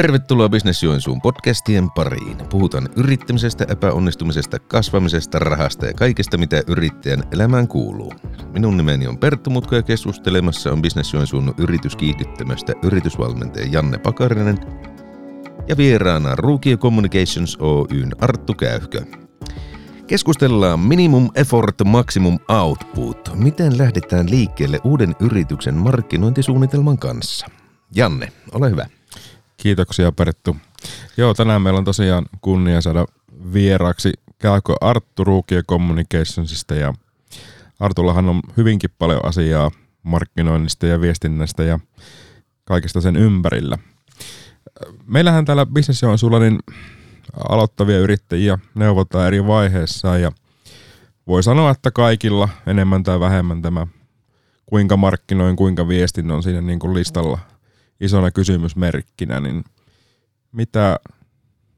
Tervetuloa Business Joensuun podcastien pariin. Puhutaan yrittämisestä, epäonnistumisesta, kasvamisesta, rahasta ja kaikesta, mitä yrittäjän elämään kuuluu. Minun nimeni on Perttu Mutko ja keskustelemassa on Business Joensuun yrityskiihdyttämästä yritysvalmentaja Janne Pakarinen ja vieraana Rukio Communications Oyn Arttu Käyhkö. Keskustellaan minimum effort, maximum output. Miten lähdetään liikkeelle uuden yrityksen markkinointisuunnitelman kanssa? Janne, ole hyvä. Kiitoksia Perttu. Joo, tänään meillä on tosiaan kunnia saada vieraaksi Käykö Arttu Ruukio Communicationsista ja Artullahan on hyvinkin paljon asiaa markkinoinnista ja viestinnästä ja kaikesta sen ympärillä. Meillähän täällä Business sulla niin aloittavia yrittäjiä neuvotaan eri vaiheissa ja voi sanoa, että kaikilla enemmän tai vähemmän tämä kuinka markkinoin, kuinka viestin on siinä niin kuin listalla isona kysymysmerkkinä, niin mitä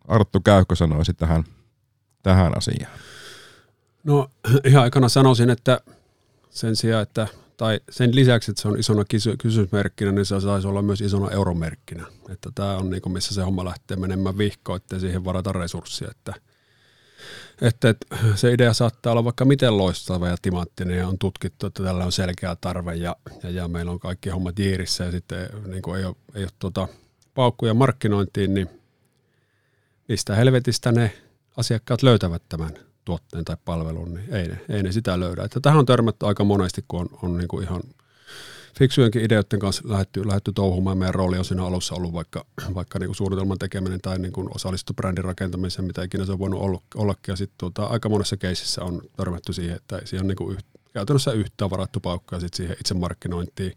Arttu Käykkö sanoisi tähän, tähän asiaan? No ihan aikana sanoisin, että sen sijaan, että tai sen lisäksi, että se on isona kysymysmerkkinä, niin se saisi olla myös isona euromerkkinä. Että tämä on niin kuin missä se homma lähtee menemään vihkoon, ettei siihen varata resursseja. Että, että, että se idea saattaa olla vaikka miten loistava ja timanttinen ja on tutkittu, että tällä on selkeä tarve ja, ja, ja meillä on kaikki hommat jiirissä ja sitten niin kuin ei ole, ei ole tuota, paukkuja markkinointiin, niin mistä helvetistä ne asiakkaat löytävät tämän tuotteen tai palvelun, niin ei ne, ei ne sitä löydä. Että tähän on törmätty aika monesti, kun on, on niin kuin ihan fiksujenkin ideoiden kanssa lähdetty, lähdetty touhumaan. Meidän rooli on siinä alussa ollut vaikka, vaikka niin kuin suunnitelman tekeminen tai niin kuin osallistu brändin rakentamiseen, mitä ikinä se on voinut olla, ollakin. Ja sitten tuota, aika monessa keisissä on törmätty siihen, että siihen on niin kuin yht, käytännössä yhtään varattu paukkaa sit siihen itse markkinointiin,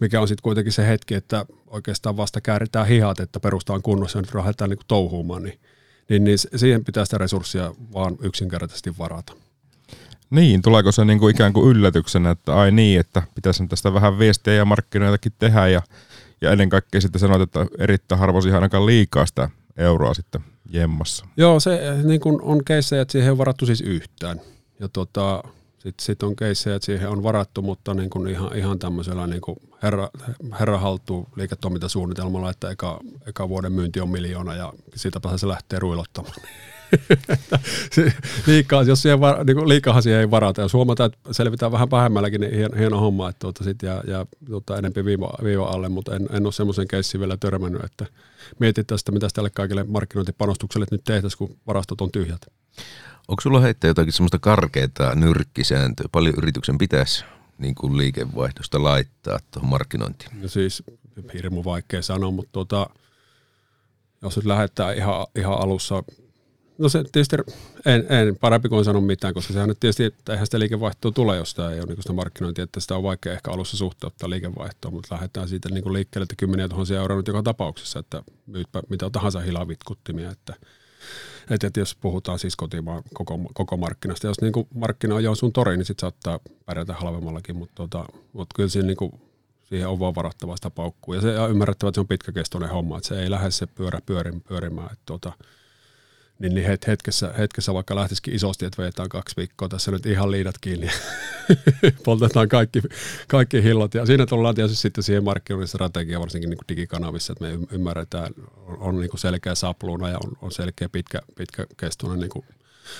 mikä on sitten kuitenkin se hetki, että oikeastaan vasta kääritään hihat, että perustaan kunnossa ja nyt lähdetään niin kuin touhumaan, niin niin, niin siihen pitää sitä resurssia vaan yksinkertaisesti varata. Niin, tuleeko se niinku ikään kuin yllätyksenä, että ai niin, että pitäisi tästä vähän viestiä ja markkinoitakin tehdä ja, ja ennen kaikkea sitten sanoit, että erittäin harvoin ainakaan liikaa sitä euroa sitten jemmassa. Joo, se niin kun on keissejä, että siihen on varattu siis yhtään. Ja tota, sitten sit on keissejä, että siihen on varattu, mutta niin kuin ihan, ihan tämmöisellä niin kuin herra, herra haltuu liiketoimintasuunnitelmalla, että eka, eka vuoden myynti on miljoona ja siitä se lähtee ruilottamaan. liikaa, jos siihen var, niin liikahan siihen ei varata. Jos huomataan, että selvitään vähän vähemmälläkin, niin hieno, hieno homma, että tuota sit jää, jää tuota enempi viiva, viiva alle, mutta en, en ole semmoisen keissin vielä törmännyt, että mietitään sitä, mitä tälle kaikille markkinointipanostukselle nyt tehtäisiin, kun varastot on tyhjät. Onko sulla heittää jotakin semmoista karkeaa nyrkkisääntöä? Paljon yrityksen pitäisi niin kuin liikevaihdosta laittaa tuohon markkinointiin? No siis hirmu vaikea sanoa, mutta tuota, jos nyt lähdetään ihan, ihan alussa, no se tietysti en, en parempi kuin sano mitään, koska sehän nyt tietysti, että eihän sitä liikevaihtoa tule, jos tämä ei ole niin sitä markkinointia, että sitä on vaikea ehkä alussa suhteuttaa liikevaihtoa, mutta lähdetään siitä niin kuin liikkeelle, että kymmeniä tuhansia euroa nyt joka tapauksessa, että myytpä mitä tahansa hilavitkuttimia, että – et, et jos puhutaan siis kotimaan koko, koko markkinasta, jos niin markkina on sun tori, niin sitten saattaa pärjätä halvemmallakin, mutta tota, mut kyllä siinä niin kuin, siihen on vaan varattava sitä paukkuu. Ja se on ymmärrettävä, että se on pitkäkestoinen homma, että se ei lähde se pyörä pyörim, pyörimään. Että tota, niin, niin hetkessä, hetkessä vaikka lähtisikin isosti, että vetään kaksi viikkoa, tässä nyt ihan liidat kiinni, poltetaan kaikki, kaikki hillot. Ja siinä tullaan tietysti sitten siihen markkinoinnin strategia, varsinkin niin kuin digikanavissa, että me ymmärretään, on, on niin kuin selkeä sapluuna ja on, on selkeä pitkä, pitkäkestoinen niin kuin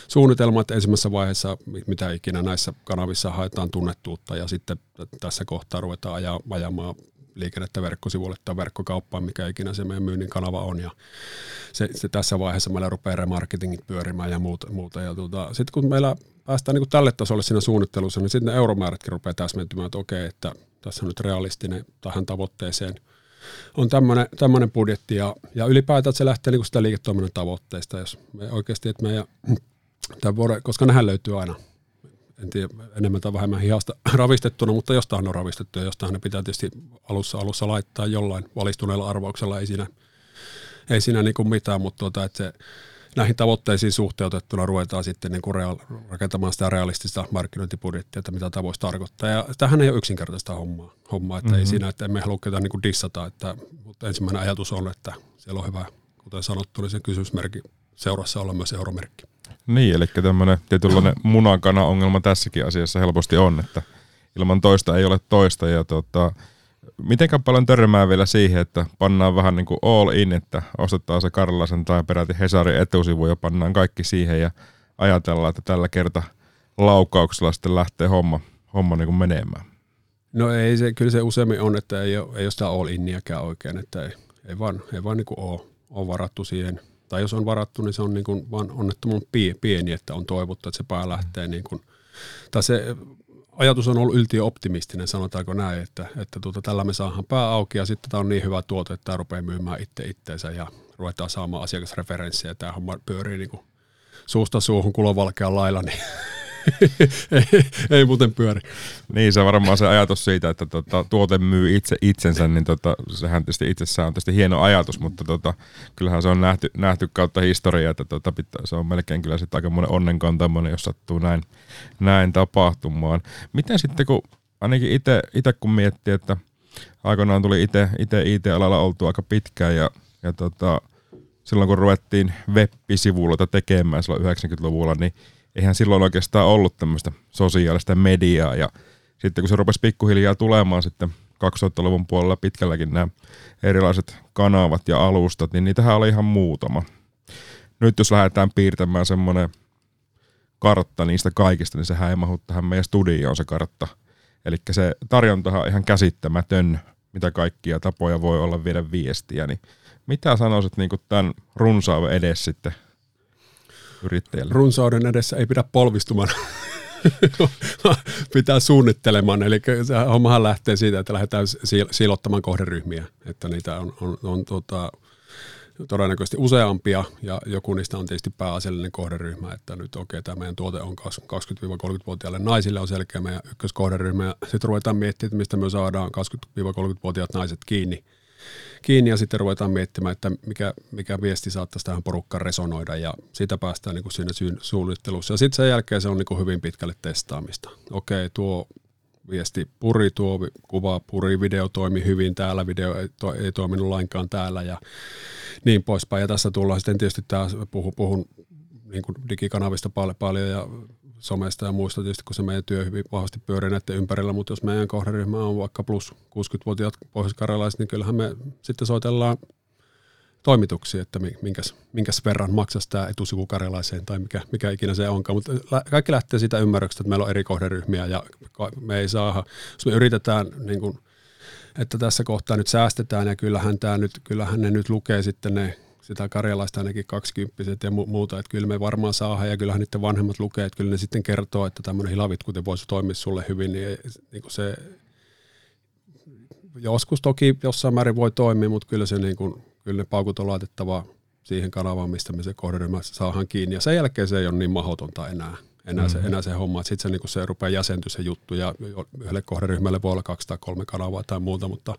suunnitelma, että ensimmäisessä vaiheessa, mitä ikinä näissä kanavissa haetaan tunnettuutta ja sitten tässä kohtaa ruvetaan ajamaan liikennettä verkkosivuille tai verkkokauppaan, mikä ikinä se meidän myynnin kanava on. Ja se, se tässä vaiheessa meillä rupeaa remarketingit pyörimään ja muuta. muuta. Ja tuota, sitten kun meillä päästään niin kuin tälle tasolle siinä suunnittelussa, niin sitten ne euromäärätkin rupeaa täsmentymään, että okei, että tässä on nyt realistinen tähän tavoitteeseen on tämmöinen budjetti ja, ja ylipäätään se lähtee niin sitä liiketoiminnan tavoitteista, jos me oikeasti, että meidän, vuode, koska nehän löytyy aina en tiedä, enemmän tai vähemmän hihasta ravistettuna, mutta jostain on ravistettu ja jostain ne pitää tietysti alussa, alussa laittaa jollain valistuneella arvauksella, ei siinä, ei siinä niin kuin mitään, mutta tuota, että se, näihin tavoitteisiin suhteutettuna ruvetaan sitten niin kuin real, rakentamaan sitä realistista markkinointibudjettia, että mitä tämä voisi tarkoittaa. Ja tähän ei ole yksinkertaista hommaa, hommaa että mm-hmm. ei siinä, että emme halua ketään niin kuin dissata, että, mutta ensimmäinen ajatus on, että siellä on hyvä, kuten sanottu, niin se kysymysmerkki seurassa olla myös euromerkki. Niin, eli tämmöinen tietynlainen munakana-ongelma tässäkin asiassa helposti on, että ilman toista ei ole toista. Ja tota, Mitenkä paljon törmää vielä siihen, että pannaan vähän niin kuin all in, että ostetaan se Karlasen tai peräti Hesarin etusivu ja pannaan kaikki siihen ja ajatellaan, että tällä kerta laukauksella sitten lähtee homma, homma niin kuin menemään. No ei se, kyllä se useammin on, että ei ole, ei ole sitä all inniäkään oikein, että ei, ei vaan, ei vaan niin kuin ole, ole varattu siihen. Tai jos on varattu, niin se on niin kuin vaan onnettoman pieni, että on toivottu, että se pää lähtee niin kuin, tai se ajatus on ollut yltiö optimistinen, sanotaanko näin, että, että tuota, tällä me saadaan pää auki ja sitten tämä on niin hyvä tuote, että tämä rupeaa myymään itse itteensä ja ruvetaan saamaan asiakasreferenssiä ja tämä homma pyörii niin kuin suusta suuhun kulovalkean lailla, niin ei, muuten pyöri. Niin, se varmaan se ajatus siitä, että tota, tuote myy itse itsensä, niin tota, sehän tietysti itsessään on tietysti hieno ajatus, mutta tota, kyllähän se on nähty, nähty kautta historiaa, että tota, pitää, se on melkein kyllä sitten aika monen onnenkantamoinen, jos sattuu näin, näin tapahtumaan. Miten sitten, kun ainakin itse kun miettii, että aikoinaan tuli itse IT-alalla oltu aika pitkään ja, ja tota, silloin kun ruvettiin web-sivuilta tekemään silloin 90-luvulla, niin eihän silloin oikeastaan ollut tämmöistä sosiaalista mediaa ja sitten kun se rupesi pikkuhiljaa tulemaan sitten 2000-luvun puolella pitkälläkin nämä erilaiset kanavat ja alustat, niin niitähän oli ihan muutama. Nyt jos lähdetään piirtämään semmoinen kartta niistä kaikista, niin sehän ei mahu tähän meidän studioon se kartta. Eli se tarjontahan on ihan käsittämätön, mitä kaikkia tapoja voi olla viedä viestiä. Niin mitä sanoisit niin tämän runsauden edes sitten yrittäjälle? Runsauden edessä ei pidä polvistumaan. pitää suunnittelemaan. Eli se hommahan lähtee siitä, että lähdetään siilottamaan kohderyhmiä. Että niitä on, on, on tota, todennäköisesti useampia ja joku niistä on tietysti pääasiallinen kohderyhmä, että nyt okei, okay, tämä meidän tuote on 20-30-vuotiaille naisille on selkeä meidän ykköskohderyhmä ja sitten ruvetaan miettimään, että mistä me saadaan 20-30-vuotiaat naiset kiinni kiinni ja sitten ruvetaan miettimään, että mikä, mikä viesti saattaisi tähän porukkaan resonoida ja siitä päästään niin kuin siinä suunnittelussa. Ja sitten sen jälkeen se on niin kuin hyvin pitkälle testaamista. Okei, tuo viesti puri, tuo kuva puri, video toimi hyvin täällä, video ei, to, ei toiminut lainkaan täällä ja niin poispäin. Ja tässä tullaan sitten tietysti tämä, puhun, puhun niin kuin digikanavista paljon, paljon ja somesta ja muista tietysti, kun se meidän työ hyvin vahvasti pyörii näiden ympärillä, mutta jos meidän kohderyhmä on vaikka plus 60-vuotiaat pohjois niin kyllähän me sitten soitellaan toimituksia, että minkäs, minkäs verran maksaisi tämä etusivu karjalaiseen tai mikä, mikä ikinä se onkaan. Mutta kaikki lähtee siitä ymmärryksestä, että meillä on eri kohderyhmiä ja me ei saa, jos me yritetään niin kuin, että tässä kohtaa nyt säästetään ja kyllähän, tämä nyt, kyllähän ne nyt lukee sitten ne sitä karjalaista ainakin kaksikymppiset ja mu- muuta, että kyllä me varmaan saadaan ja kyllähän niiden vanhemmat lukee, että kyllä ne sitten kertoo, että tämmöinen hilavit, kuten voisi toimia sulle hyvin, niin, niin kuin se joskus toki jossain määrin voi toimia, mutta kyllä, se niin kuin, kyllä ne paukut on laitettava siihen kanavaan, mistä me se kohderyhmä saadaan kiinni. Ja sen jälkeen se ei ole niin mahdotonta enää, enää, mm-hmm. se, enää se homma. Sitten se, niin se rupeaa jäsentyä se juttu ja yhdelle kohderyhmälle voi olla kaksi tai kolme kanavaa tai muuta, mutta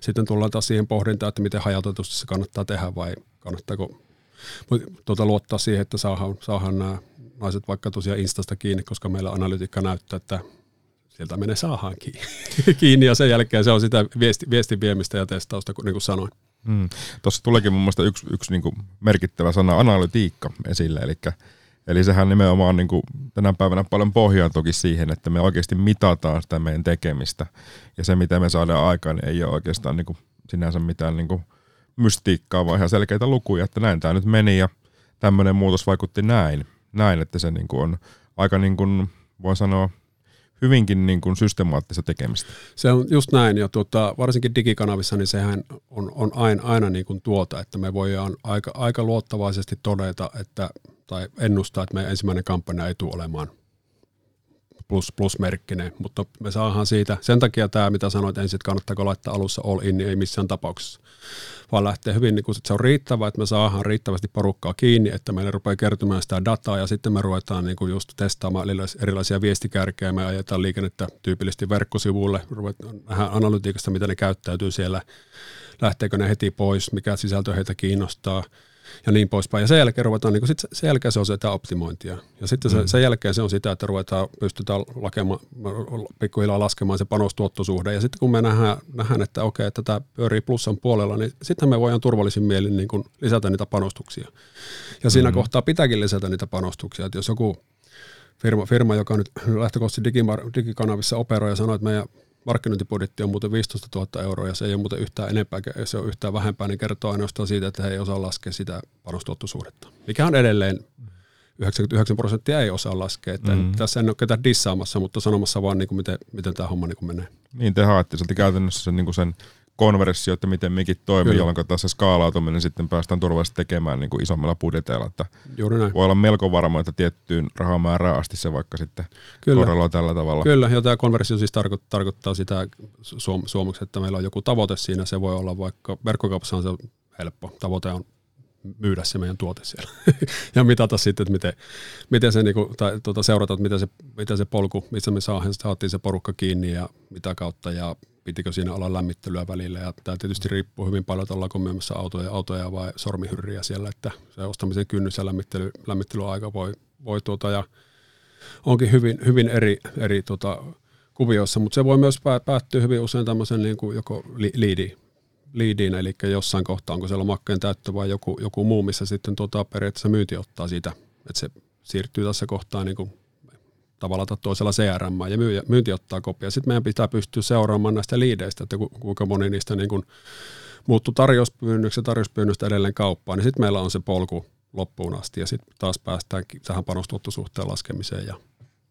sitten tullaan taas siihen pohdintaan, että miten hajautetusti se kannattaa tehdä vai kannattaako tuota, luottaa siihen, että saadaan, saadaan nämä naiset vaikka tosiaan Instasta kiinni, koska meillä analytiikka näyttää, että sieltä menee saahan kiinni ja sen jälkeen se on sitä viesti, viestin viemistä ja testausta, niin kuin sanoin. Hmm. Tuossa tuleekin mun mielestä yksi, yksi niin kuin merkittävä sana, analytiikka esille, eli, eli sehän nimenomaan niin kuin tänä päivänä paljon pohjaa toki siihen, että me oikeasti mitataan sitä meidän tekemistä, ja se mitä me saadaan aikaan niin ei ole oikeastaan niin kuin sinänsä mitään niin kuin mystiikkaa, vaan ihan selkeitä lukuja, että näin tämä nyt meni ja tämmöinen muutos vaikutti näin, näin että se niin kuin on aika niin kuin, voi sanoa, hyvinkin niin kuin systemaattista tekemistä. Se on just näin, ja tuota, varsinkin digikanavissa, niin sehän on, on aina, aina niin kuin tuota, että me voidaan aika, aika luottavaisesti todeta, että, tai ennustaa, että meidän ensimmäinen kampanja ei tule olemaan plus, plusmerkkinen, mutta me saadaan siitä, sen takia tämä, mitä sanoit ensin, että kannattaako laittaa alussa all in, niin ei missään tapauksessa, vaan lähtee hyvin, niin että se on riittävä, että me saadaan riittävästi porukkaa kiinni, että meille rupeaa kertymään sitä dataa ja sitten me ruvetaan niin kuin just testaamaan erilaisia viestikärkejä, me ajetaan liikennettä tyypillisesti verkkosivuille, ruvetaan nähdä analytiikasta, mitä ne käyttäytyy siellä, lähteekö ne heti pois, mikä sisältö heitä kiinnostaa, ja niin poispäin. Ja sen jälkeen ruvetaan, niin sit sen jälkeen se on sitä optimointia. Ja sitten se, mm. sen jälkeen se on sitä, että ruvetaan, pystytään lakemaan, pikkuhiljaa laskemaan se panostuottosuhde. Ja sitten kun me nähdään, nähdään että okei, että tämä pyörii plussan puolella, niin sitten me voidaan turvallisin mielin niin kuin lisätä niitä panostuksia. Ja siinä mm. kohtaa pitääkin lisätä niitä panostuksia. Että jos joku firma, firma joka nyt lähtökohtaisesti digikanavissa operoi ja sanoo, että meidän markkinointibudjetti on muuten 15 000 euroa ja se ei ole muuten yhtään enempää, se on yhtään vähempää, niin kertoo ainoastaan siitä, että he ei osaa laskea sitä panostuottosuhdetta, mikä on edelleen 99 prosenttia ei osaa laskea. Että mm. Tässä en ole ketään dissaamassa, mutta sanomassa vaan, niin kuin miten, miten tämä homma niin kuin menee. Niin te sieltä käytännössä sen, niin kuin sen konversio, että miten mikin toimii, Kyllä. jolloin tässä skaalautuminen sitten päästään turvallisesti tekemään niin kuin isommilla budjeteilla. Että Juuri näin. Voi olla melko varma, että tiettyyn rahamäärään asti se vaikka sitten Kyllä. korreloi tällä tavalla. Kyllä, ja tämä konversio siis tarkoittaa, tarkoittaa sitä suom- suomeksi, että meillä on joku tavoite siinä. Se voi olla vaikka, verkkokaupassa on se helppo. Tavoite on myydä se meidän tuote siellä ja mitata sitten, että miten, miten se, niin kuin, tai tuota, seurata, että miten se, miten se polku, missä me saatiin se porukka kiinni ja mitä kautta ja pitikö siinä olla lämmittelyä välillä. Ja tämä tietysti riippuu hyvin paljon, että ollaanko myymässä autoja, autoja vai sormihyrriä siellä, että se ostamisen kynnys ja lämmittely, lämmittelyaika voi, voi tuota, ja onkin hyvin, hyvin eri, eri tuota, kuvioissa, mutta se voi myös päättyä hyvin usein tämmöisen niin kuin joko liidi, liidiin, eli jossain kohtaa, onko siellä makkeen täyttö vai joku, joku muu, missä sitten tuota, periaatteessa myynti ottaa siitä, että se siirtyy tässä kohtaa niin kuin tavalla tai toisella CRM ja myy, myynti ottaa kopia. Sitten meidän pitää pystyä seuraamaan näistä liideistä, että kuinka moni niistä niin kuin muuttuu tarjouspyynnöksi ja tarjouspyynnöstä edelleen kauppaan, niin sitten meillä on se polku loppuun asti ja sitten taas päästään tähän panostuottosuhteen laskemiseen ja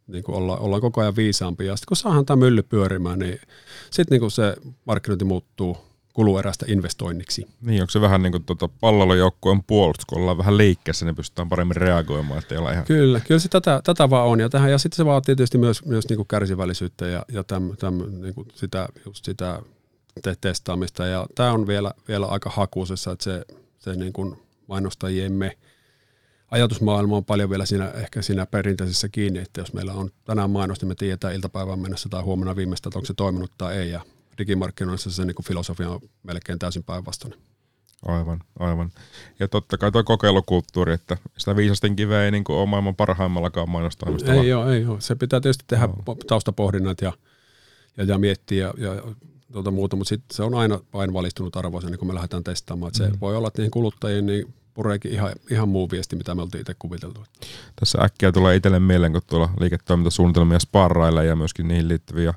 niin kuin olla, ollaan koko ajan viisaampia. Sitten kun saadaan tämä mylly pyörimään, niin sitten niin se markkinointi muuttuu kuluerästä investoinniksi. Niin, onko se vähän niin kuin tuota pallojoukkueen puolustus, kun ollaan vähän liikkeessä, niin pystytään paremmin reagoimaan, että olla ihan... Kyllä, kyllä se tätä, tätä vaan on, ja, tähän, ja sitten se vaatii tietysti myös, myös niin kuin kärsivällisyyttä ja, ja täm, täm, niin kuin sitä, just sitä te- testaamista, ja tämä on vielä, vielä aika hakuisessa, että se, se niin kuin mainostajiemme ajatusmaailma on paljon vielä siinä, ehkä siinä perinteisessä kiinni, että jos meillä on tänään mainos, niin me tiedetään iltapäivän mennessä tai huomenna viimeistä, että onko se toiminut tai ei, ja digimarkkinoissa se niin kuin filosofia on melkein täysin päinvastainen. Aivan, aivan. Ja totta kai tuo kokeilukulttuuri, että sitä viisasten kiveä ei niin kuin ole maailman parhaimmallakaan mainostoimistolla. Ei ole, ei ole. Se pitää tietysti tehdä no. taustapohdinnat ja, ja, ja miettiä ja, ja tuota muuta, mutta sitten se on aina vain valistunut arvoisen, niin kun me lähdetään testaamaan. Että mm. Se voi olla, että niihin kuluttajiin niin pureekin ihan, ihan muu viesti, mitä me oltiin itse kuviteltu. Tässä äkkiä tulee itselle mieleen, kun tuolla liiketoimintasuunnitelmia sparrailla ja myöskin niihin liittyviä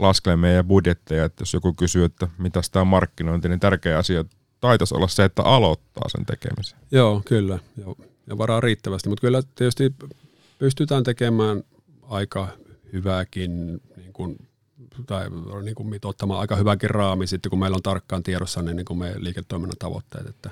laskelmia ja budjetteja, että jos joku kysyy, että mitä tämä markkinointi, niin tärkeä asia taitaisi olla se, että aloittaa sen tekemisen. Joo, kyllä. Joo. Ja varaa riittävästi, mutta kyllä tietysti pystytään tekemään aika hyvääkin niin kuin, tai niin kuin mitoittamaan aika hyväkin raami sitten, kun meillä on tarkkaan tiedossa niin, niin kuin meidän liiketoiminnan tavoitteet, että,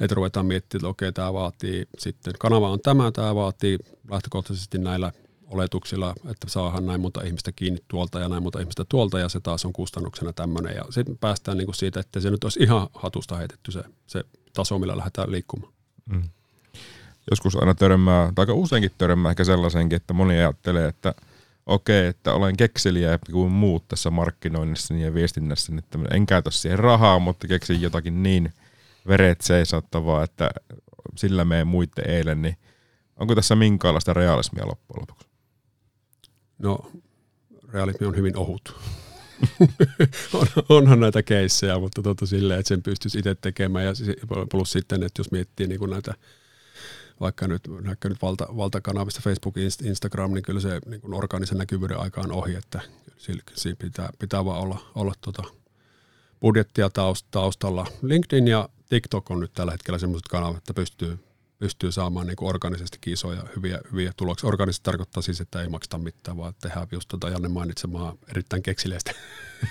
että ruvetaan miettimään, että okei, tämä vaatii sitten, kanava on tämä, tämä vaatii lähtökohtaisesti näillä oletuksilla, että saadaan näin monta ihmistä kiinni tuolta ja näin monta ihmistä tuolta ja se taas on kustannuksena tämmöinen. Ja sitten päästään niin kuin siitä, että se nyt olisi ihan hatusta heitetty se, se taso, millä lähdetään liikkumaan. Mm. Joskus aina törmää, tai aika useinkin törmää ehkä sellaisenkin, että moni ajattelee, että okei, että olen kekseliä kuin muut tässä markkinoinnissa ja viestinnässä, että en käytä siihen rahaa, mutta keksin jotakin niin veret seisattavaa, että sillä me muitte eilen, niin onko tässä minkäänlaista realismia loppujen lopuksi? No, realismi on hyvin ohut. on, onhan näitä keissejä, mutta totta silleen, että sen pystyisi itse tekemään. Ja plus sitten, että jos miettii niin kuin näitä vaikka nyt, näkö nyt valta, valtakanavista Facebook, Instagram, niin kyllä se niin kuin organisen näkyvyyden aika on ohi, että siinä pitää, pitää vaan olla, olla tota budjettia taustalla. LinkedIn ja TikTok on nyt tällä hetkellä sellaiset kanavat, että pystyy pystyy saamaan niin organisestikin isoja hyviä, hyviä tuloksia. Organisesti tarkoittaa siis, että ei makseta mitään, vaan tehdään just tuota Janne mainitsemaa erittäin keksiliäistä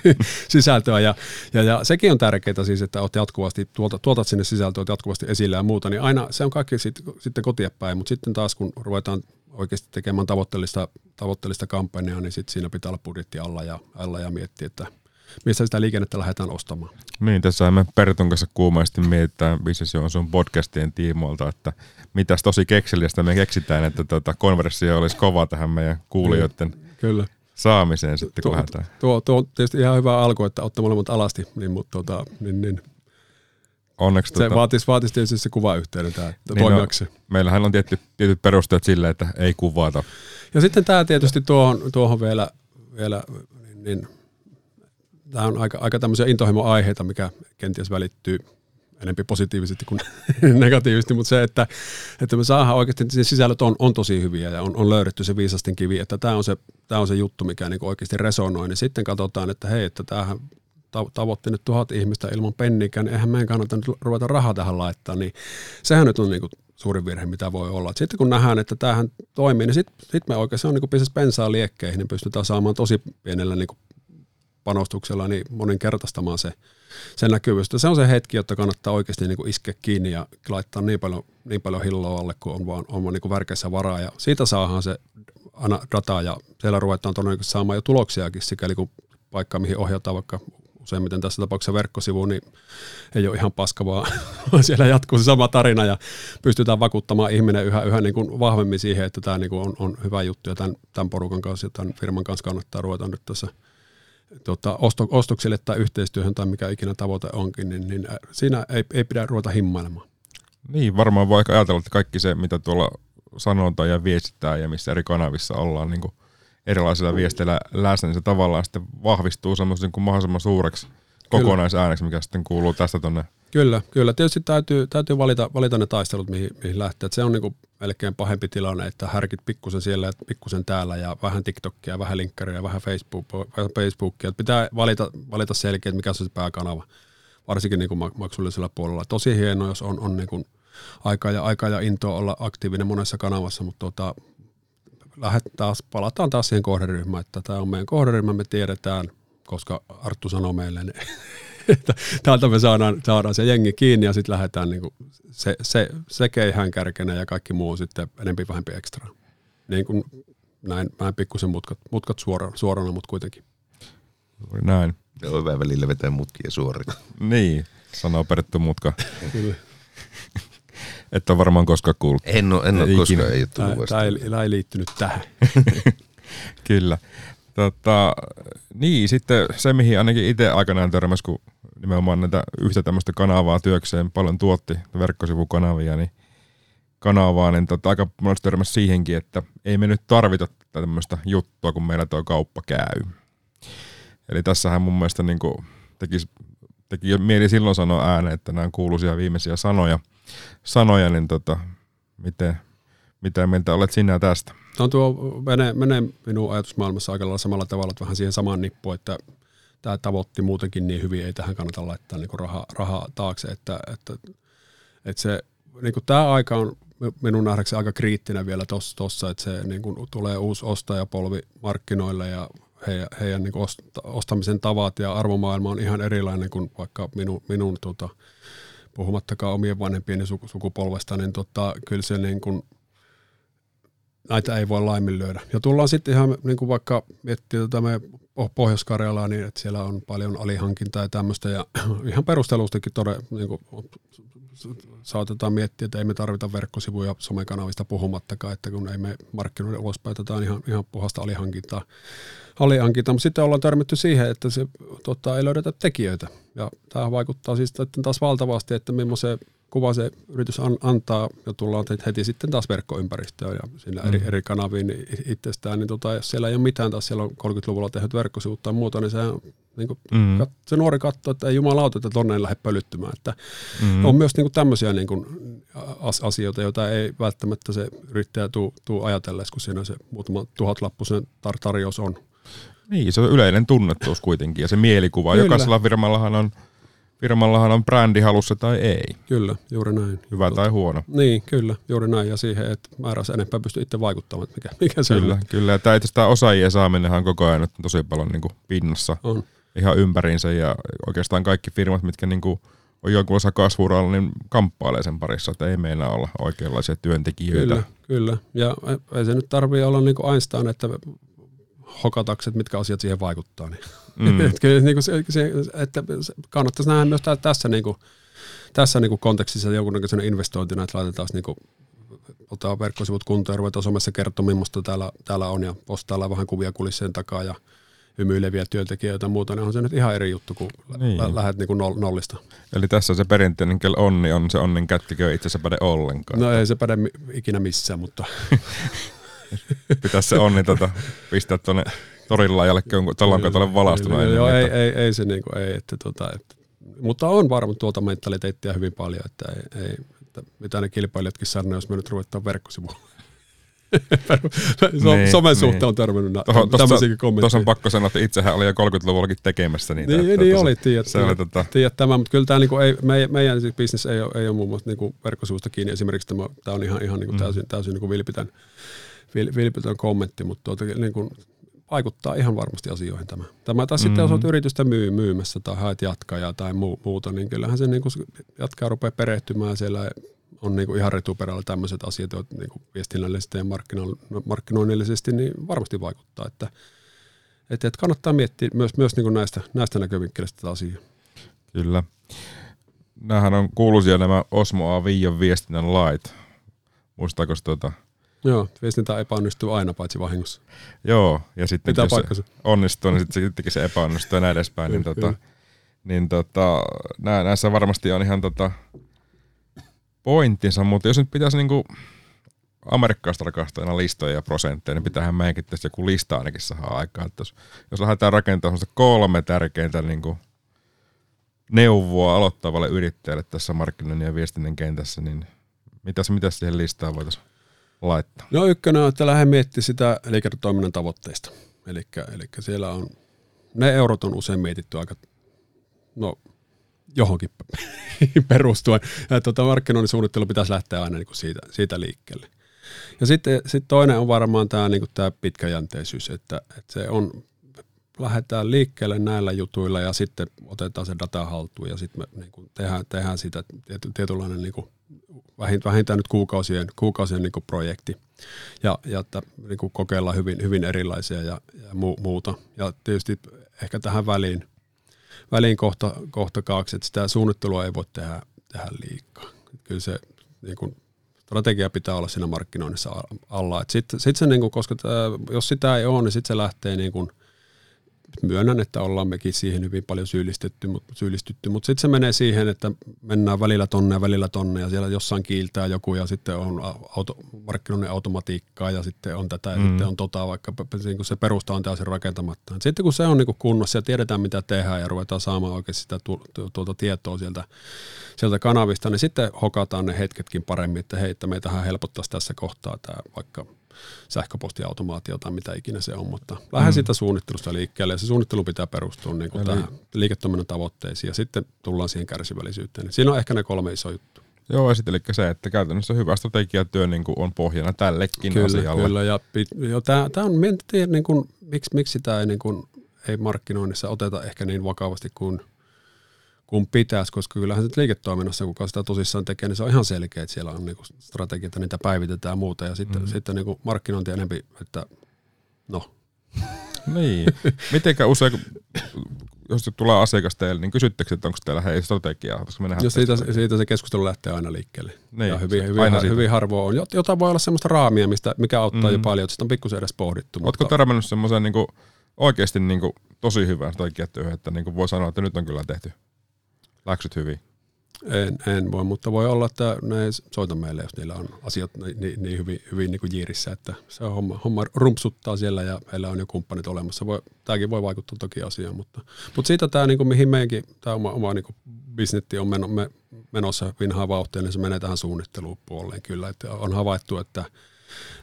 sisältöä. Ja, ja, ja, sekin on tärkeää siis, että olet jatkuvasti, tuolta, tuotat sinne sisältöä jatkuvasti esille ja muuta, niin aina se on kaikki sit, sitten kotiepäin, mutta sitten taas kun ruvetaan oikeasti tekemään tavoitteellista, tavoitteellista kampanjaa, niin sitten siinä pitää olla budjetti alla ja, alla ja miettiä, että – missä sitä liikennettä lähdetään ostamaan. Niin, tässä me Pertun kanssa kuumaisesti mietitään Business on sun podcastien tiimoilta, että mitäs tosi kekseliästä me keksitään, että tuota, konversio olisi kova tähän meidän kuulijoiden niin, Kyllä. saamiseen sitten, kun lähdetään. Tuo, tuo, on tietysti ihan hyvä alku, että ottaa molemmat alasti, niin, mutta tuota, niin, niin. Onneksi se tuota, vaatisi, vaatisi tietysti se kuvayhteyden tämä, niin no, meillähän on tietty, tietyt perusteet sille, että ei kuvata. Ja sitten tämä tietysti tuohon, tuohon vielä, vielä niin, niin tämä on aika, aika tämmöisiä intohimo-aiheita, mikä kenties välittyy enempi positiivisesti kuin negatiivisesti, mutta se, että, että me saadaan oikeasti, se sisällöt on, on tosi hyviä ja on, on löydetty se viisastin kivi, että tämä on se, tämä on se juttu, mikä niin oikeasti resonoi, niin sitten katsotaan, että hei, että tämähän tavoitti nyt tuhat ihmistä ilman pennikään, niin eihän meidän kannata nyt ruveta rahaa tähän laittaa, niin sehän nyt on niin kuin suurin virhe, mitä voi olla. Sitten kun nähdään, että tämähän toimii, niin sitten sit me oikeastaan on niin kuin bensaa liekkeihin, niin pystytään saamaan tosi pienellä niin kuin panostuksella niin moninkertaistamaan se, se näkyvyys. Se on se hetki, jotta kannattaa oikeasti niin kuin iskeä kiinni ja laittaa niin paljon, niin paljon hilloa alle, kun on vaan, on vaan niin kuin värkeissä varaa. Ja siitä saadaan se aina data ja siellä ruvetaan todennäköisesti saamaan jo tuloksiakin, sikäli kun paikka, mihin ohjataan vaikka useimmiten tässä tapauksessa verkkosivu, niin ei ole ihan paska, vaan siellä jatkuu se sama tarina ja pystytään vakuuttamaan ihminen yhä, yhä niin kuin vahvemmin siihen, että tämä niin kuin on, on hyvä juttu ja tämän, tämän porukan kanssa ja tämän firman kanssa kannattaa ruveta nyt tässä tota, osto, ostoksille tai yhteistyöhön tai mikä ikinä tavoite onkin, niin, niin siinä ei, ei pidä ruveta himmailemaan. Niin, varmaan voi ajatella, että kaikki se, mitä tuolla sanotaan ja viestitää ja missä eri kanavissa ollaan niin kuin erilaisilla viesteillä läsnä, niin se tavallaan sitten vahvistuu semmoisen kuin mahdollisimman suureksi kokonaisääneksi, mikä sitten kuuluu tästä tuonne. Kyllä, kyllä. Tietysti täytyy, täytyy valita, valita ne taistelut, mihin, mihin lähtee. Et se on niinku melkein pahempi tilanne, että härkit pikkusen siellä ja pikkusen täällä ja vähän TikTokia, vähän linkkaria, vähän vähän Facebookia. Pitää valita, valita selkeä, mikä on se pääkanava, varsinkin niinku maksullisella puolella. Tosi hienoa, jos on, on niinku aikaa ja, aikaa ja intoa olla aktiivinen monessa kanavassa, mutta tota, lähdet taas, palataan taas siihen kohderyhmään, että tämä on meidän kohderyhmä, me tiedetään, koska Arttu sanoi meille, niin, täältä me saadaan, saadaan se jengi kiinni ja sitten lähdetään niin kuin se, se, se keihän kärkenä ja kaikki muu sitten enempi vähempi ekstra. Niin kuin näin, vähän pikkusen mutkat, mutkat suorana, suorana, mutta kuitenkin. Juuri näin. Se on hyvä välillä vetää mutkia suoraan. niin, sanoo Perttu Mutka. Kyllä. Et ole varmaan koskaan kuullut. En ole, en ole koskaan, ei ole Tämä ei, ei liittynyt tähän. Kyllä. Tota, niin, sitten se, mihin ainakin itse aikanaan törmäsi, kun nimenomaan näitä yhtä tämmöistä kanavaa työkseen paljon tuotti, verkkosivukanavia, niin kanavaa, niin tota, aika monesti törmäsi siihenkin, että ei me nyt tarvita tämmöistä juttua, kun meillä tuo kauppa käy. Eli tässähän mun mielestä niin tekisi, teki mieli silloin sanoa ääneen, että nämä on kuuluisia viimeisiä sanoja – sanoja, niin tota, miten, mitä mieltä olet sinä tästä? No tuo menee, menee minun ajatusmaailmassa aika lailla samalla tavalla, että vähän siihen samaan nippuun, että tämä tavoitti muutenkin niin hyvin, ei tähän kannata laittaa niin rahaa, rahaa taakse, että, että, että se, niin tämä aika on minun nähdäkseni aika kriittinen vielä tuossa, että se niin kuin tulee uusi ostajapolvi markkinoille ja heidän, heidän niin ostamisen tavat ja arvomaailma on ihan erilainen kuin vaikka minun, minun tota, puhumattakaan omien vanhempien sukupolvesta, niin tota, kyllä se niin kuin, näitä ei voi laiminlyödä. Ja tullaan sitten ihan niin kuin vaikka miettiä tätä me Pohjois-Karjalaa, niin että siellä on paljon alihankintaa ja tämmöistä, ja ihan perustelustakin tode, niin kuin, saatetaan miettiä, että ei me tarvita verkkosivuja somekanavista puhumattakaan, että kun ei me markkinoiden ulospäin, on ihan, ihan puhasta alihankintaa alihankinta, mutta sitten ollaan törmätty siihen, että se tota, ei löydetä tekijöitä. Ja tämä vaikuttaa siis taas valtavasti, että millaisen kuva se yritys an, antaa, ja tullaan heti sitten taas verkkoympäristöön ja siinä mm. eri, eri kanaviin itsestään, niin tota, jos siellä ei ole mitään, taas siellä on 30-luvulla tehnyt verkkosivut tai muuta, niin se, niin kuin, mm. kat, se nuori katsoo, että ei jumalauta, että tonne ei lähde pölyttymään. Että mm. On myös niin kuin tämmöisiä niin kuin, asioita, joita ei välttämättä se yrittäjä tuu, tuu ajatellessa, kun siinä se muutama tuhatlappuisen tar- tarjous on. Niin, se on yleinen tunnettuus kuitenkin ja se mielikuva. Kyllä. Jokaisella firmallahan on, firmallahan on brändi halussa tai ei. Kyllä, juuri näin. Hyvä Tuota, tai huono. Niin, kyllä, juuri näin. Ja siihen, että määrässä enempää pystyy itse vaikuttamaan, että mikä, mikä se kyllä, on. Kyllä, ja tämä osaajien saaminenhan on koko ajan tosi paljon niin kuin pinnassa on. ihan ympäriinsä ja oikeastaan kaikki firmat, mitkä niin kuin on jonkunlaisella kasvuuralla, niin kamppailee sen parissa, että ei meillä olla oikeanlaisia työntekijöitä. Kyllä, kyllä. Ja ei se nyt tarvitse olla niin kuin Einstein, että hokatakset, mitkä asiat siihen vaikuttaa. Niin. Mm. että, niin kuin se, se, että kannattaisi nähdä myös tässä, niin kuin, tässä niin kuin kontekstissa jonkunnäköisenä investointina, että laitetaan niin kuin, ottaa verkkosivut kuntoon ja ruvetaan somessa kertomaan, millaista täällä, täällä on ja postaillaan vähän kuvia kulissien takaa ja hymyileviä työntekijöitä ja muuta, niin on se nyt ihan eri juttu, kun niin. lä- lähdet niin kuin nollista. Eli tässä se perinteinen onni on se onnin kättikö itse asiassa päde ollenkaan. No ei se päde ikinä missään, mutta Pitäisi se onni tota, pistää tuonne torilla ajalle, kun tuolla on tuolle valastunut. Joo, ei, ei, ei, se niinku, ei, että tota, että mutta on varmaan tuota mentaliteettia hyvin paljon, että, ei, ei, että mitä ne kilpailijatkin sanoo, jos me nyt ruvetaan verkkosivuun. so, niin, somen niin. suhteen on törmännyt nä- tämmöisiäkin kommentteja. Tuossa on pakko sanoa, että itsehän oli jo 30-luvullakin tekemässä niitä. Niin, niin oli, tiedät, se oli tota... tiedät tämä, mutta kyllä tämä niinku ei, meidän, meidän siis bisnes ei ole, ei ole muun muassa niinku verkkosivusta kiinni. Esimerkiksi tämä, tämä on ihan, ihan niinku mm. täysin, täysin niinku vilpitön, vilpitön kommentti, mutta tuota, niinku, vaikuttaa ihan varmasti asioihin tämä. Tämä taas mm-hmm. sitten, jos olet yritystä myy, myymässä tai haet jatkajaa tai muu, muuta, niin kyllähän se niin jatkaa rupeaa perehtymään siellä on niin kuin ihan retuperällä tämmöiset asiat, joita niin kuin viestinnällisesti ja markkinoinnillisesti niin varmasti vaikuttaa. Että, että, että kannattaa miettiä myös, myös niin kuin näistä, näistä näkövinkkelistä tätä asiaa. Kyllä. Nämähän on kuuluisia nämä Osmo A5 viestinnän lait. Muistaako tuota? Joo, viestintä epäonnistuu aina paitsi vahingossa. Joo, ja sitten Pitää jos se onnistuu, niin sitten sittenkin se epäonnistuu ja näin edespäin. niin, tota, niin tota, näissä varmasti on ihan tota, pointtinsa, mutta jos nyt pitäisi niinku amerikkalaista rakastajana listoja ja prosentteja, niin pitäähän meidänkin tässä joku lista ainakin saada aikaan. Että jos, jos lähdetään rakentamaan kolme tärkeintä niinku neuvoa aloittavalle yrittäjälle tässä markkinoinnin ja viestinnän kentässä, niin mitäs, mitäs siihen listaan voitaisiin laittaa? No ykkönen on, että lähde miettimään sitä liiketoiminnan tavoitteista. Eli siellä on, ne eurot on usein mietitty aika, no johonkin perustuen. Ja tuota, markkinoinnin suunnittelu pitäisi lähteä aina niin siitä, siitä liikkeelle. Ja sitten sit toinen on varmaan tämä, niin tämä pitkäjänteisyys, että, että se on, lähdetään liikkeelle näillä jutuilla ja sitten otetaan se data haltuun ja sitten me niin kuin tehdään, tehdään siitä tietynlainen niin kuin vähintään nyt kuukausien, kuukausien niin kuin projekti ja, ja että niin kuin kokeillaan hyvin, hyvin erilaisia ja, ja muuta. Ja tietysti ehkä tähän väliin väliin kohta, kohta kaksi, että sitä suunnittelua ei voi tehdä, tehdä liikaa. Kyllä se niin kuin, strategia pitää olla siinä markkinoinnissa alla. Sitten sit se, niin kuin, koska tää, jos sitä ei ole, niin sitten se lähtee niin kuin, myönnän, että ollaan mekin siihen hyvin paljon syyllistetty, syyllistytty, mutta sitten se menee siihen, että mennään välillä tonne ja välillä tonne ja siellä jossain kiiltää joku ja sitten on auto, markkinoinnin automatiikkaa ja sitten on tätä ja mm. sitten on tota, vaikka niin se perusta on täysin rakentamatta. Sitten kun se on niin kunnossa ja tiedetään mitä tehdään ja ruvetaan saamaan oikeasti sitä tu, tu, tuota tietoa sieltä, sieltä kanavista, niin sitten hokataan ne hetketkin paremmin, että hei, että meitähän helpottaisi tässä kohtaa tämä vaikka – sähköpostiautomaatio tai mitä ikinä se on, mutta vähän mm. siitä suunnittelusta liikkeelle ja se suunnittelu pitää perustua niin kuin tähän liiketoiminnan tavoitteisiin ja sitten tullaan siihen kärsivällisyyteen. Siinä on ehkä ne kolme iso juttu. Joo, eli se, että käytännössä hyvä strategiatyö niin kuin on pohjana tällekin kyllä, asialle. Kyllä, ja, ja tämä on, en tiedä, niin kuin, miksi, miksi sitä ei, niin kuin, ei markkinoinnissa oteta ehkä niin vakavasti kuin kun pitäisi, koska kyllähän se liiketoiminnassa, kun sitä tosissaan tekee, niin se on ihan selkeä, että siellä on niinku strategiat niitä päivitetään ja muuta. Ja sitten, mm. sitten niinku markkinointi enempi, että no. Niin. Mitenkä usein, jos tulee asiakas teille, niin kysyttekö, että onko teillä hei strategiaa? Koska me Jos siitä, siitä, se keskustelu lähtee aina liikkeelle. Niin, ja hyvin, hyvin, aina hyvin harvoin on. Jota voi olla semmoista raamia, mistä, mikä auttaa mm. jo paljon, että sitä on pikkusen edes pohdittu. Oletko mutta... törmännyt semmoisen niin oikeasti niin kuin, tosi hyvän strategiatyöhön, että niin kuin voi sanoa, että nyt on kyllä tehty läksyt hyvin? En, en voi, mutta voi olla, että ne soita meille, jos niillä on asiat niin, niin hyvin, hyvin niin kuin jiirissä, että se homma, homma rumpsuttaa siellä ja meillä on jo kumppanit olemassa. Voi, tämäkin voi vaikuttaa toki asiaan, mutta, mutta siitä tämä, niin kuin, mihin meidänkin tämä oma, oma niin kuin bisnetti on meno, me, menossa vinhaa vauhtia, niin se menee tähän suunnitteluun puoleen kyllä. Että on havaittu, että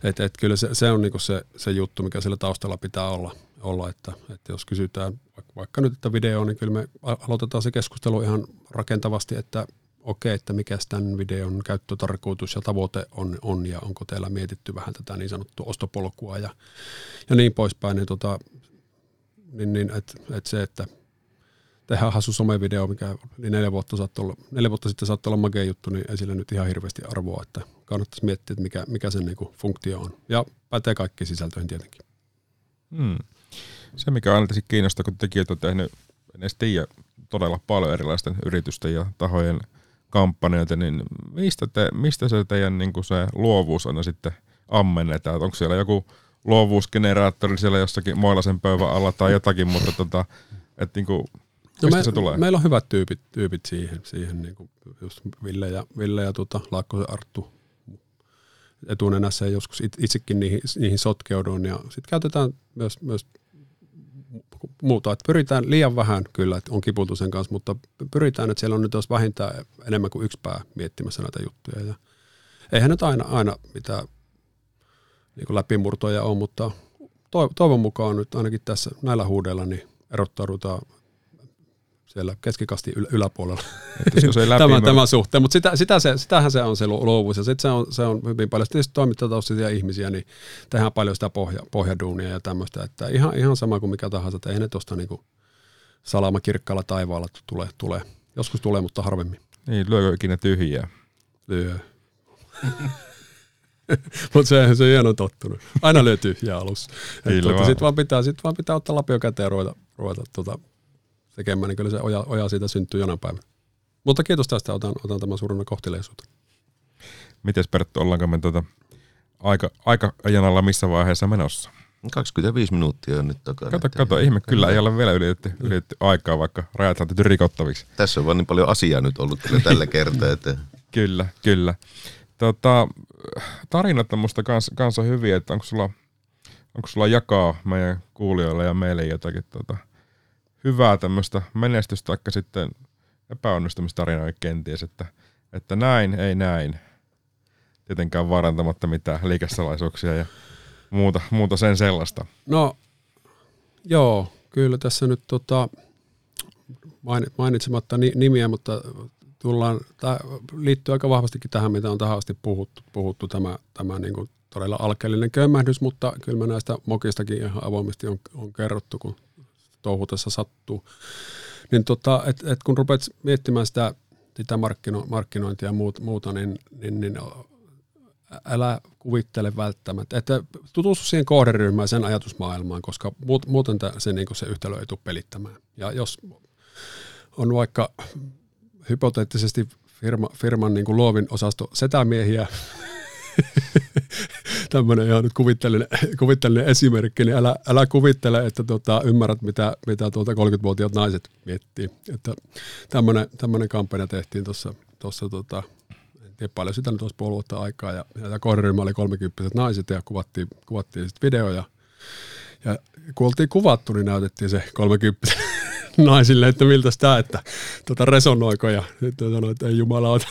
et, et kyllä se, se on niinku se, se juttu, mikä sillä taustalla pitää olla, olla että, että jos kysytään vaikka, nyt että video, niin kyllä me aloitetaan se keskustelu ihan rakentavasti, että okei, että mikä tämän videon käyttötarkoitus ja tavoite on, on ja onko teillä mietitty vähän tätä niin sanottua ostopolkua ja, ja niin poispäin, niin, tota, niin, niin että et se, että tehdään hassu somevideo, mikä niin neljä vuotta, olla, neljä vuotta sitten saattoi olla makea juttu, niin ei sillä nyt ihan hirveästi arvoa, että kannattaisi miettiä, että mikä, mikä sen niin funktio on. Ja pätee kaikki sisältöihin tietenkin. Hmm. Se, mikä aina kiinnostaa, kun tekijät on tehnyt, en edes tiedä, todella paljon erilaisten yritysten ja tahojen kampanjoita, niin mistä, te, mistä se teidän niin kuin se luovuus aina sitten ammennetaan? Onko siellä joku luovuusgeneraattori siellä jossakin moilaisen pöydän alla tai jotakin, mutta tota, että niin kuin, No me, se tulee? Meillä on hyvät tyypit, tyypit siihen, siihen niin kuin just Ville ja, Ville ja tota, Laakkosen Arttu etunenässä ja joskus itsekin niihin, niihin sotkeudun. Ja sitten käytetään myös, myös muuta. Että pyritään liian vähän kyllä, että on kipultu sen kanssa, mutta pyritään, että siellä on nyt jos vähintään enemmän kuin yksi pää miettimässä näitä juttuja. Ja eihän nyt aina, aina mitään niin kuin läpimurtoja ole, mutta toivon mukaan nyt ainakin tässä näillä huudeilla niin erottaudutaan siellä keskikasti yl- yläpuolella tämä, tämä suhteen. Mutta sitä, sitä se, sitähän se on se luovuus ja sitten se on, se on hyvin paljon tietysti toimittataustaisia ihmisiä, niin tehdään paljon sitä pohja, pohjaduunia ja tämmöistä, että ihan, ihan sama kuin mikä tahansa, että ei ne tuosta niinku salama kirkkaalla taivaalla tule, tule. Joskus tulee, mutta harvemmin. Niin, lyökö ikinä tyhjää? Lyö. Mutta se, se hieno tottunut. Aina lyö tyhjää alussa. Tuota, sitten vaan, pitää, sit vaan pitää ottaa lapio käteen ja ruveta, ruveta tuota, tekemään, niin kyllä se oja, oja siitä syntyy jonain päivänä. Mutta kiitos tästä, otan, otan tämän suurena kohteleisuutta. Mites Perttu, ollaanko me tuota aika, aika ajanalla missä vaiheessa menossa? 25 minuuttia on nyt takana. Kato, kato, ihme, kyllä ei ole vielä ylitetty, ylitetty aikaa, vaikka rajat on rikottaviksi. Tässä on vaan niin paljon asiaa nyt ollut kyllä tällä kertaa. Että... kyllä, kyllä. Tota, tarinat on musta kans, kanssa hyviä, että onko sulla, onko sulla jakaa meidän kuulijoille ja meille jotakin tota, hyvää tämmöistä menestystä, vaikka sitten epäonnistumistarinoja kenties, että, että näin, ei näin. Tietenkään varantamatta mitään liikesalaisuuksia ja muuta, muuta sen sellaista. No, joo, kyllä tässä nyt tota, mainitsematta nimiä, mutta tullaan, tämä liittyy aika vahvastikin tähän, mitä on tähän asti puhuttu, puhuttu tämä, tämä niin kuin todella alkeellinen kömmähdys, mutta kyllä mä näistä mokistakin ihan avoimesti on, on kerrottu, kun touhutessa sattuu. Niin tota, et, et kun rupeat miettimään sitä, sitä markkino, markkinointia ja muut, muuta, niin, niin, niin älä kuvittele välttämättä. Että tutustu siihen kohderyhmään sen ajatusmaailmaan, koska muuten se, niin se yhtälö ei tule pelittämään. Ja jos on vaikka hypoteettisesti firma, firman niin luovin osasto setämiehiä, tämmöinen ihan nyt kuvitteellinen, kuvitteellinen esimerkki, niin älä, älä kuvittele, että tota, ymmärrät, mitä, mitä tuota 30-vuotiaat naiset miettii. Että tämmöinen, tämmöinen kampanja tehtiin tuossa, tuossa tota, en tiedä paljon sitä nyt olisi puoli vuotta aikaa, ja, ja kohderyhmä oli 30 naiset, ja kuvattiin, kuvattiin sitten videoja. Ja kun oltiin kuvattu, niin näytettiin se 30 naisille, että miltä tämä, että tuota resonoiko, ja sitten sanoin, että ei jumalauta,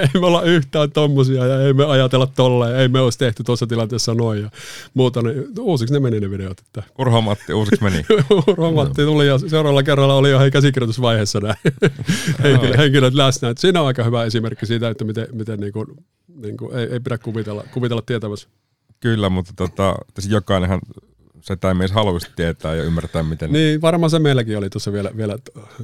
ei me olla yhtään tommosia ja ei me ajatella tolleen, ei me olisi tehty tuossa tilanteessa noin ja muuta. Niin uusiksi ne meni ne videot. Että. Urho Matti uusiksi meni. Urho Matti tuli ja seuraavalla kerralla oli jo hei käsikirjoitusvaiheessa nämä henkilöt, henkilöt läsnä. Että siinä on aika hyvä esimerkki siitä, että miten, miten niin kuin, niin kuin, ei, ei pidä kuvitella, kuvitella tietämässä. Kyllä, mutta tota, jokainenhan sitä ei mies haluaisi tietää ja ymmärtää, miten... Niin, varmaan se meilläkin oli tuossa vielä, vielä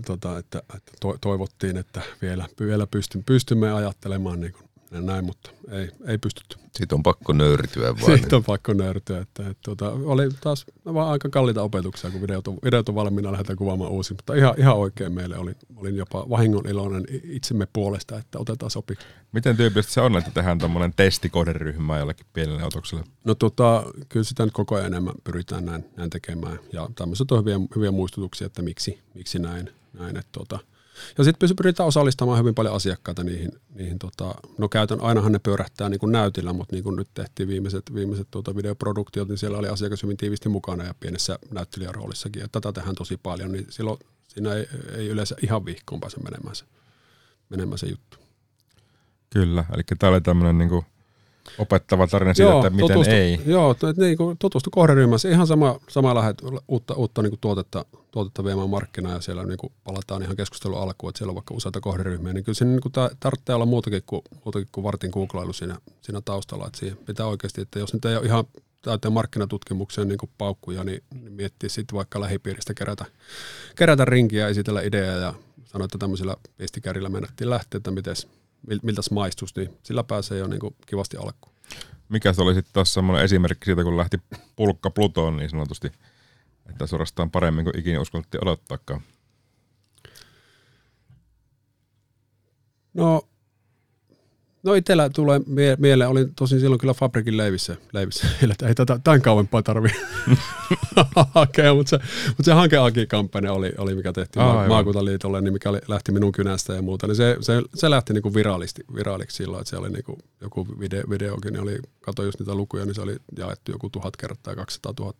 tota, että, että toivottiin, että vielä, vielä pystyn, pystymme ajattelemaan niin kuin näin, mutta ei, ei pystytty. Siitä on pakko nöyrtyä vaan. Siitä niin. on pakko nöyrtyä. Että, että, tuota, oli taas vaan aika kalliita opetuksia, kun videot on, videot on valmiina, lähdetään kuvaamaan uusi. Mutta ihan, ihan oikein meille oli, olin jopa vahingon iloinen itsemme puolesta, että otetaan sopi. Miten tyypillisesti se on, että tehdään tuommoinen testikohderyhmä jollekin pienelle otokselle? No tota, kyllä sitä nyt koko ajan enemmän pyritään näin, näin tekemään. Ja tämmöiset on hyviä, hyviä muistutuksia, että miksi, miksi näin. näin että tota, ja sitten pyritään osallistamaan hyvin paljon asiakkaita niihin. niihin tota, no käytön, ainahan ne pyörähtää niin kuin näytillä, mutta niin kuin nyt tehtiin viimeiset, viimeiset tuota videoproduktiot, niin siellä oli asiakas hyvin tiivisti mukana ja pienessä näyttelijäroolissakin. Ja tätä tehdään tosi paljon, niin silloin siinä ei, ei yleensä ihan vihkoon pääse menemään se, menemään se juttu. Kyllä, eli tämä oli tämmöinen niin kuin opettava tarina siitä, joo, että miten tutustu, ei. Joo, että niin kuin tutustu kohderyhmässä. Ihan sama, sama lähet uutta, uutta niin kuin tuotetta, tuotetta viemään markkinaan ja siellä niin kuin palataan ihan keskustelun alkuun, että siellä on vaikka useita kohderyhmiä. Niin kyllä siinä niin kuin tarvitsee olla muutakin kuin, muutakin kuin vartin googlailu siinä, siinä taustalla. Että siihen pitää oikeasti, että jos nyt ei ole ihan täyteen markkinatutkimukseen niin paukkuja, niin, niin miettiä sitten vaikka lähipiiristä kerätä, kerätä rinkiä, esitellä ideaa ja sanoa, että tämmöisellä pistikärillä mennättiin lähteä, että miten miltä se maistuisi, niin sillä pääsee jo niin kuin kivasti alkuun. Mikä se oli sitten taas semmoinen esimerkki siitä, kun lähti pulkka Plutoon niin sanotusti, että suorastaan paremmin kuin ikinä uskallettiin odottaakaan? No No itsellä tulee mie- mieleen, olin tosin silloin kyllä Fabrikin leivissä, leivissä. Että ei tätä tämän kauempaa tarvi hakea, mutta se, mutta se hankeakikampanja oli, oli, mikä tehtiin Aa, maakuntaliitolle, niin mikä lähti minun kynästä ja muuta, niin se, se, se lähti niin kuin viraalisti, viraaliksi silloin, että se oli niin kuin joku video, videokin, niin oli, katsoin just niitä lukuja, niin se oli jaettu joku tuhat kertaa, 200 000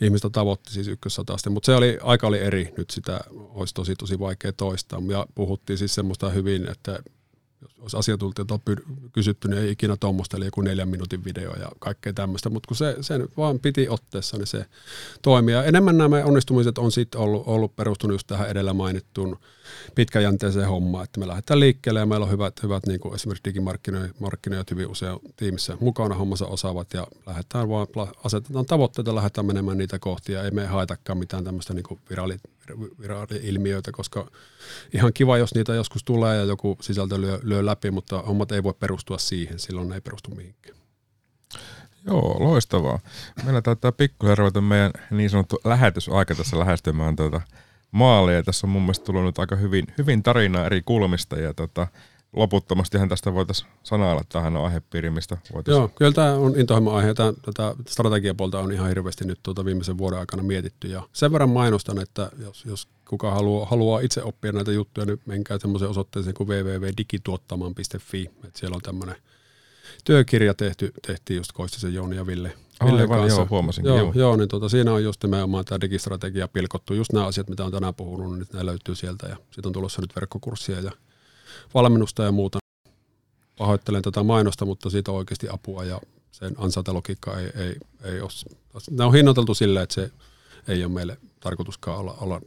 ihmistä tavoitti siis ykkössataasti, mutta se oli, aika oli eri, nyt sitä olisi tosi tosi vaikea toistaa. Ja puhuttiin siis semmoista hyvin, että jos asiantuntijat on kysytty, niin ei ikinä tuommoista, eli joku neljän minuutin video ja kaikkea tämmöistä, mutta kun se, sen vaan piti otteessa, niin se toimii. Ja enemmän nämä onnistumiset on sitten ollut, ollut perustunut just tähän edellä mainittuun pitkäjänteiseen hommaan, että me lähdetään liikkeelle ja meillä on hyvät, hyvät niin kuin esimerkiksi digimarkkinoijat hyvin usein tiimissä mukana hommassa osaavat ja lähdetään vaan, asetetaan tavoitteita, lähdetään menemään niitä kohti ja ei me haetakaan mitään tämmöistä niin viraali-ilmiöitä, koska ihan kiva, jos niitä joskus tulee ja joku sisältö lyö, lyö läpi, mutta hommat ei voi perustua siihen, silloin ne ei perustu mihinkään. Joo, loistavaa. Meillä taitaa pikkuhiljaa ruveta meidän niin sanottu lähetysaika tässä lähestymään tuota maalia. Tässä on mun mielestä tullut nyt aika hyvin, hyvin tarinaa eri kulmista ja tota, loputtomastihan tästä voitaisiin sanailla, tähän on aihepiiri, mistä voitaisiin... Joo, kyllä tämä on intohimoa aihe. Tätä, tätä strategiapuolta on ihan hirveästi nyt tuota viimeisen vuoden aikana mietitty. Ja sen verran mainostan, että jos, jos kuka haluaa, haluaa itse oppia näitä juttuja, niin menkää semmoiseen osoitteeseen kuin www.digituottamaan.fi. Että siellä on tämmöinen työkirja tehty, tehtiin just Koistisen Jouni ja Ville, Ville Aivan, kanssa. joo, huomasin. Joo, joo. joo niin tuota, siinä on just nimenomaan tämä digistrategia pilkottu. Just nämä asiat, mitä on tänään puhunut, niin ne löytyy sieltä. Ja sitten on tulossa nyt verkkokurssia ja valmennusta ja muuta. Pahoittelen tätä mainosta, mutta siitä on oikeasti apua ja sen ansaintalogiikka ei, ei, ei ole. Ne on hinnoiteltu silleen, että se ei ole meille tarkoituskaan olla, olla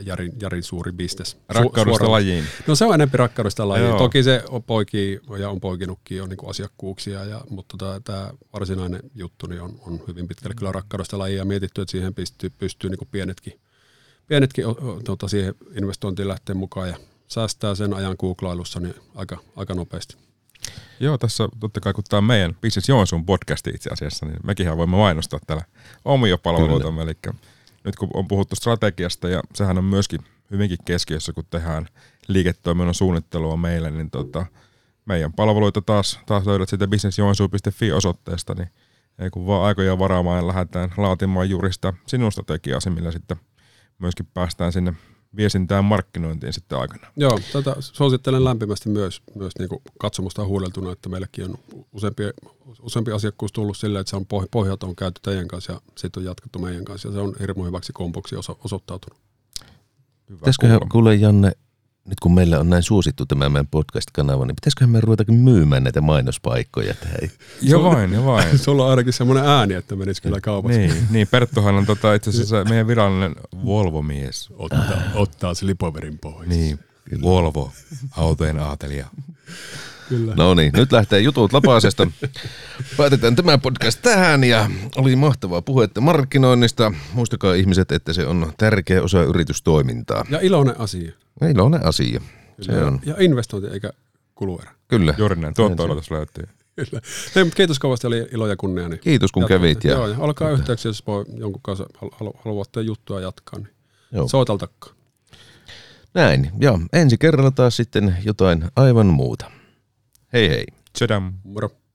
Jarin, Jarin suuri bisnes. Rakkaudesta Su- lajiin. No se on enemmän rakkaudesta lajiin. Joo. Toki se on poikii ja on poikinutkin on niin asiakkuuksia, ja, mutta tota, tämä varsinainen juttu niin on, on hyvin pitkälle kyllä rakkaudesta lajiin ja mietitty, että siihen pystyy, pystyy niin pienetkin, pienetkin tota, siihen investointiin lähteä mukaan ja säästää sen ajan googlailussa niin aika, aika nopeasti. Joo, tässä totta kai kun tämä on meidän Business Joensuun podcasti itse asiassa, niin mekin voimme mainostaa täällä omia palveluitamme. Eli nyt kun on puhuttu strategiasta ja sehän on myöskin hyvinkin keskiössä, kun tehdään liiketoiminnan suunnittelua meille, niin tota, meidän palveluita taas, taas löydät siitä businessjoensuu.fi osoitteesta, niin ei kun vaan aikoja varaamaan ja lähdetään laatimaan juuri sitä sinun strategiaasi, millä sitten myöskin päästään sinne viestintään markkinointiin sitten aikana. Joo, tätä suosittelen lämpimästi myös, myös niin kuin katsomusta huudeltuna, että meilläkin on useampi, useampi asiakkuus tullut silleen, että se on pohjalta on käyty teidän kanssa ja sitten on jatkettu meidän kanssa ja se on hirmu hyväksi kompoksi oso, osoittautunut. Pitäisikö kuule Janne nyt kun meillä on näin suosittu tämä meidän podcast-kanava, niin pitäisiköhän me ruveta myymään näitä mainospaikkoja tähän? Jo vain, jo vain. Sulla on ainakin semmoinen ääni, että menisi kyllä kaupassa. Niin, niin Perttuhan on tota, itse asiassa meidän virallinen Volvo-mies. Ottaa, ottaa se lipoverin pois. Niin, Volvo, autojen aatelija. Kyllä. No niin, nyt lähtee jutut lapaasesta. Päätetään tämä podcast tähän ja oli mahtavaa puhetta markkinoinnista. Muistakaa ihmiset, että se on tärkeä osa yritystoimintaa. Ja iloinen asia. Ja iloinen asia. Se on. Ja investointi eikä kuluerä. Kyllä. Juuri näin, tuotto-odotus löytyy. Kyllä. Hei, kiitos kovasti, oli ilo ja kunnia. Niin kiitos kun jatkaa. kävit. Ja... Joo, ja olkaa yhteyksiä, jos voi jonkun kanssa haluatte juttua jatkaa. Niin Joo. Näin, ja ensi kerralla taas sitten jotain aivan muuta. Hei hei. Tchadam. Moro.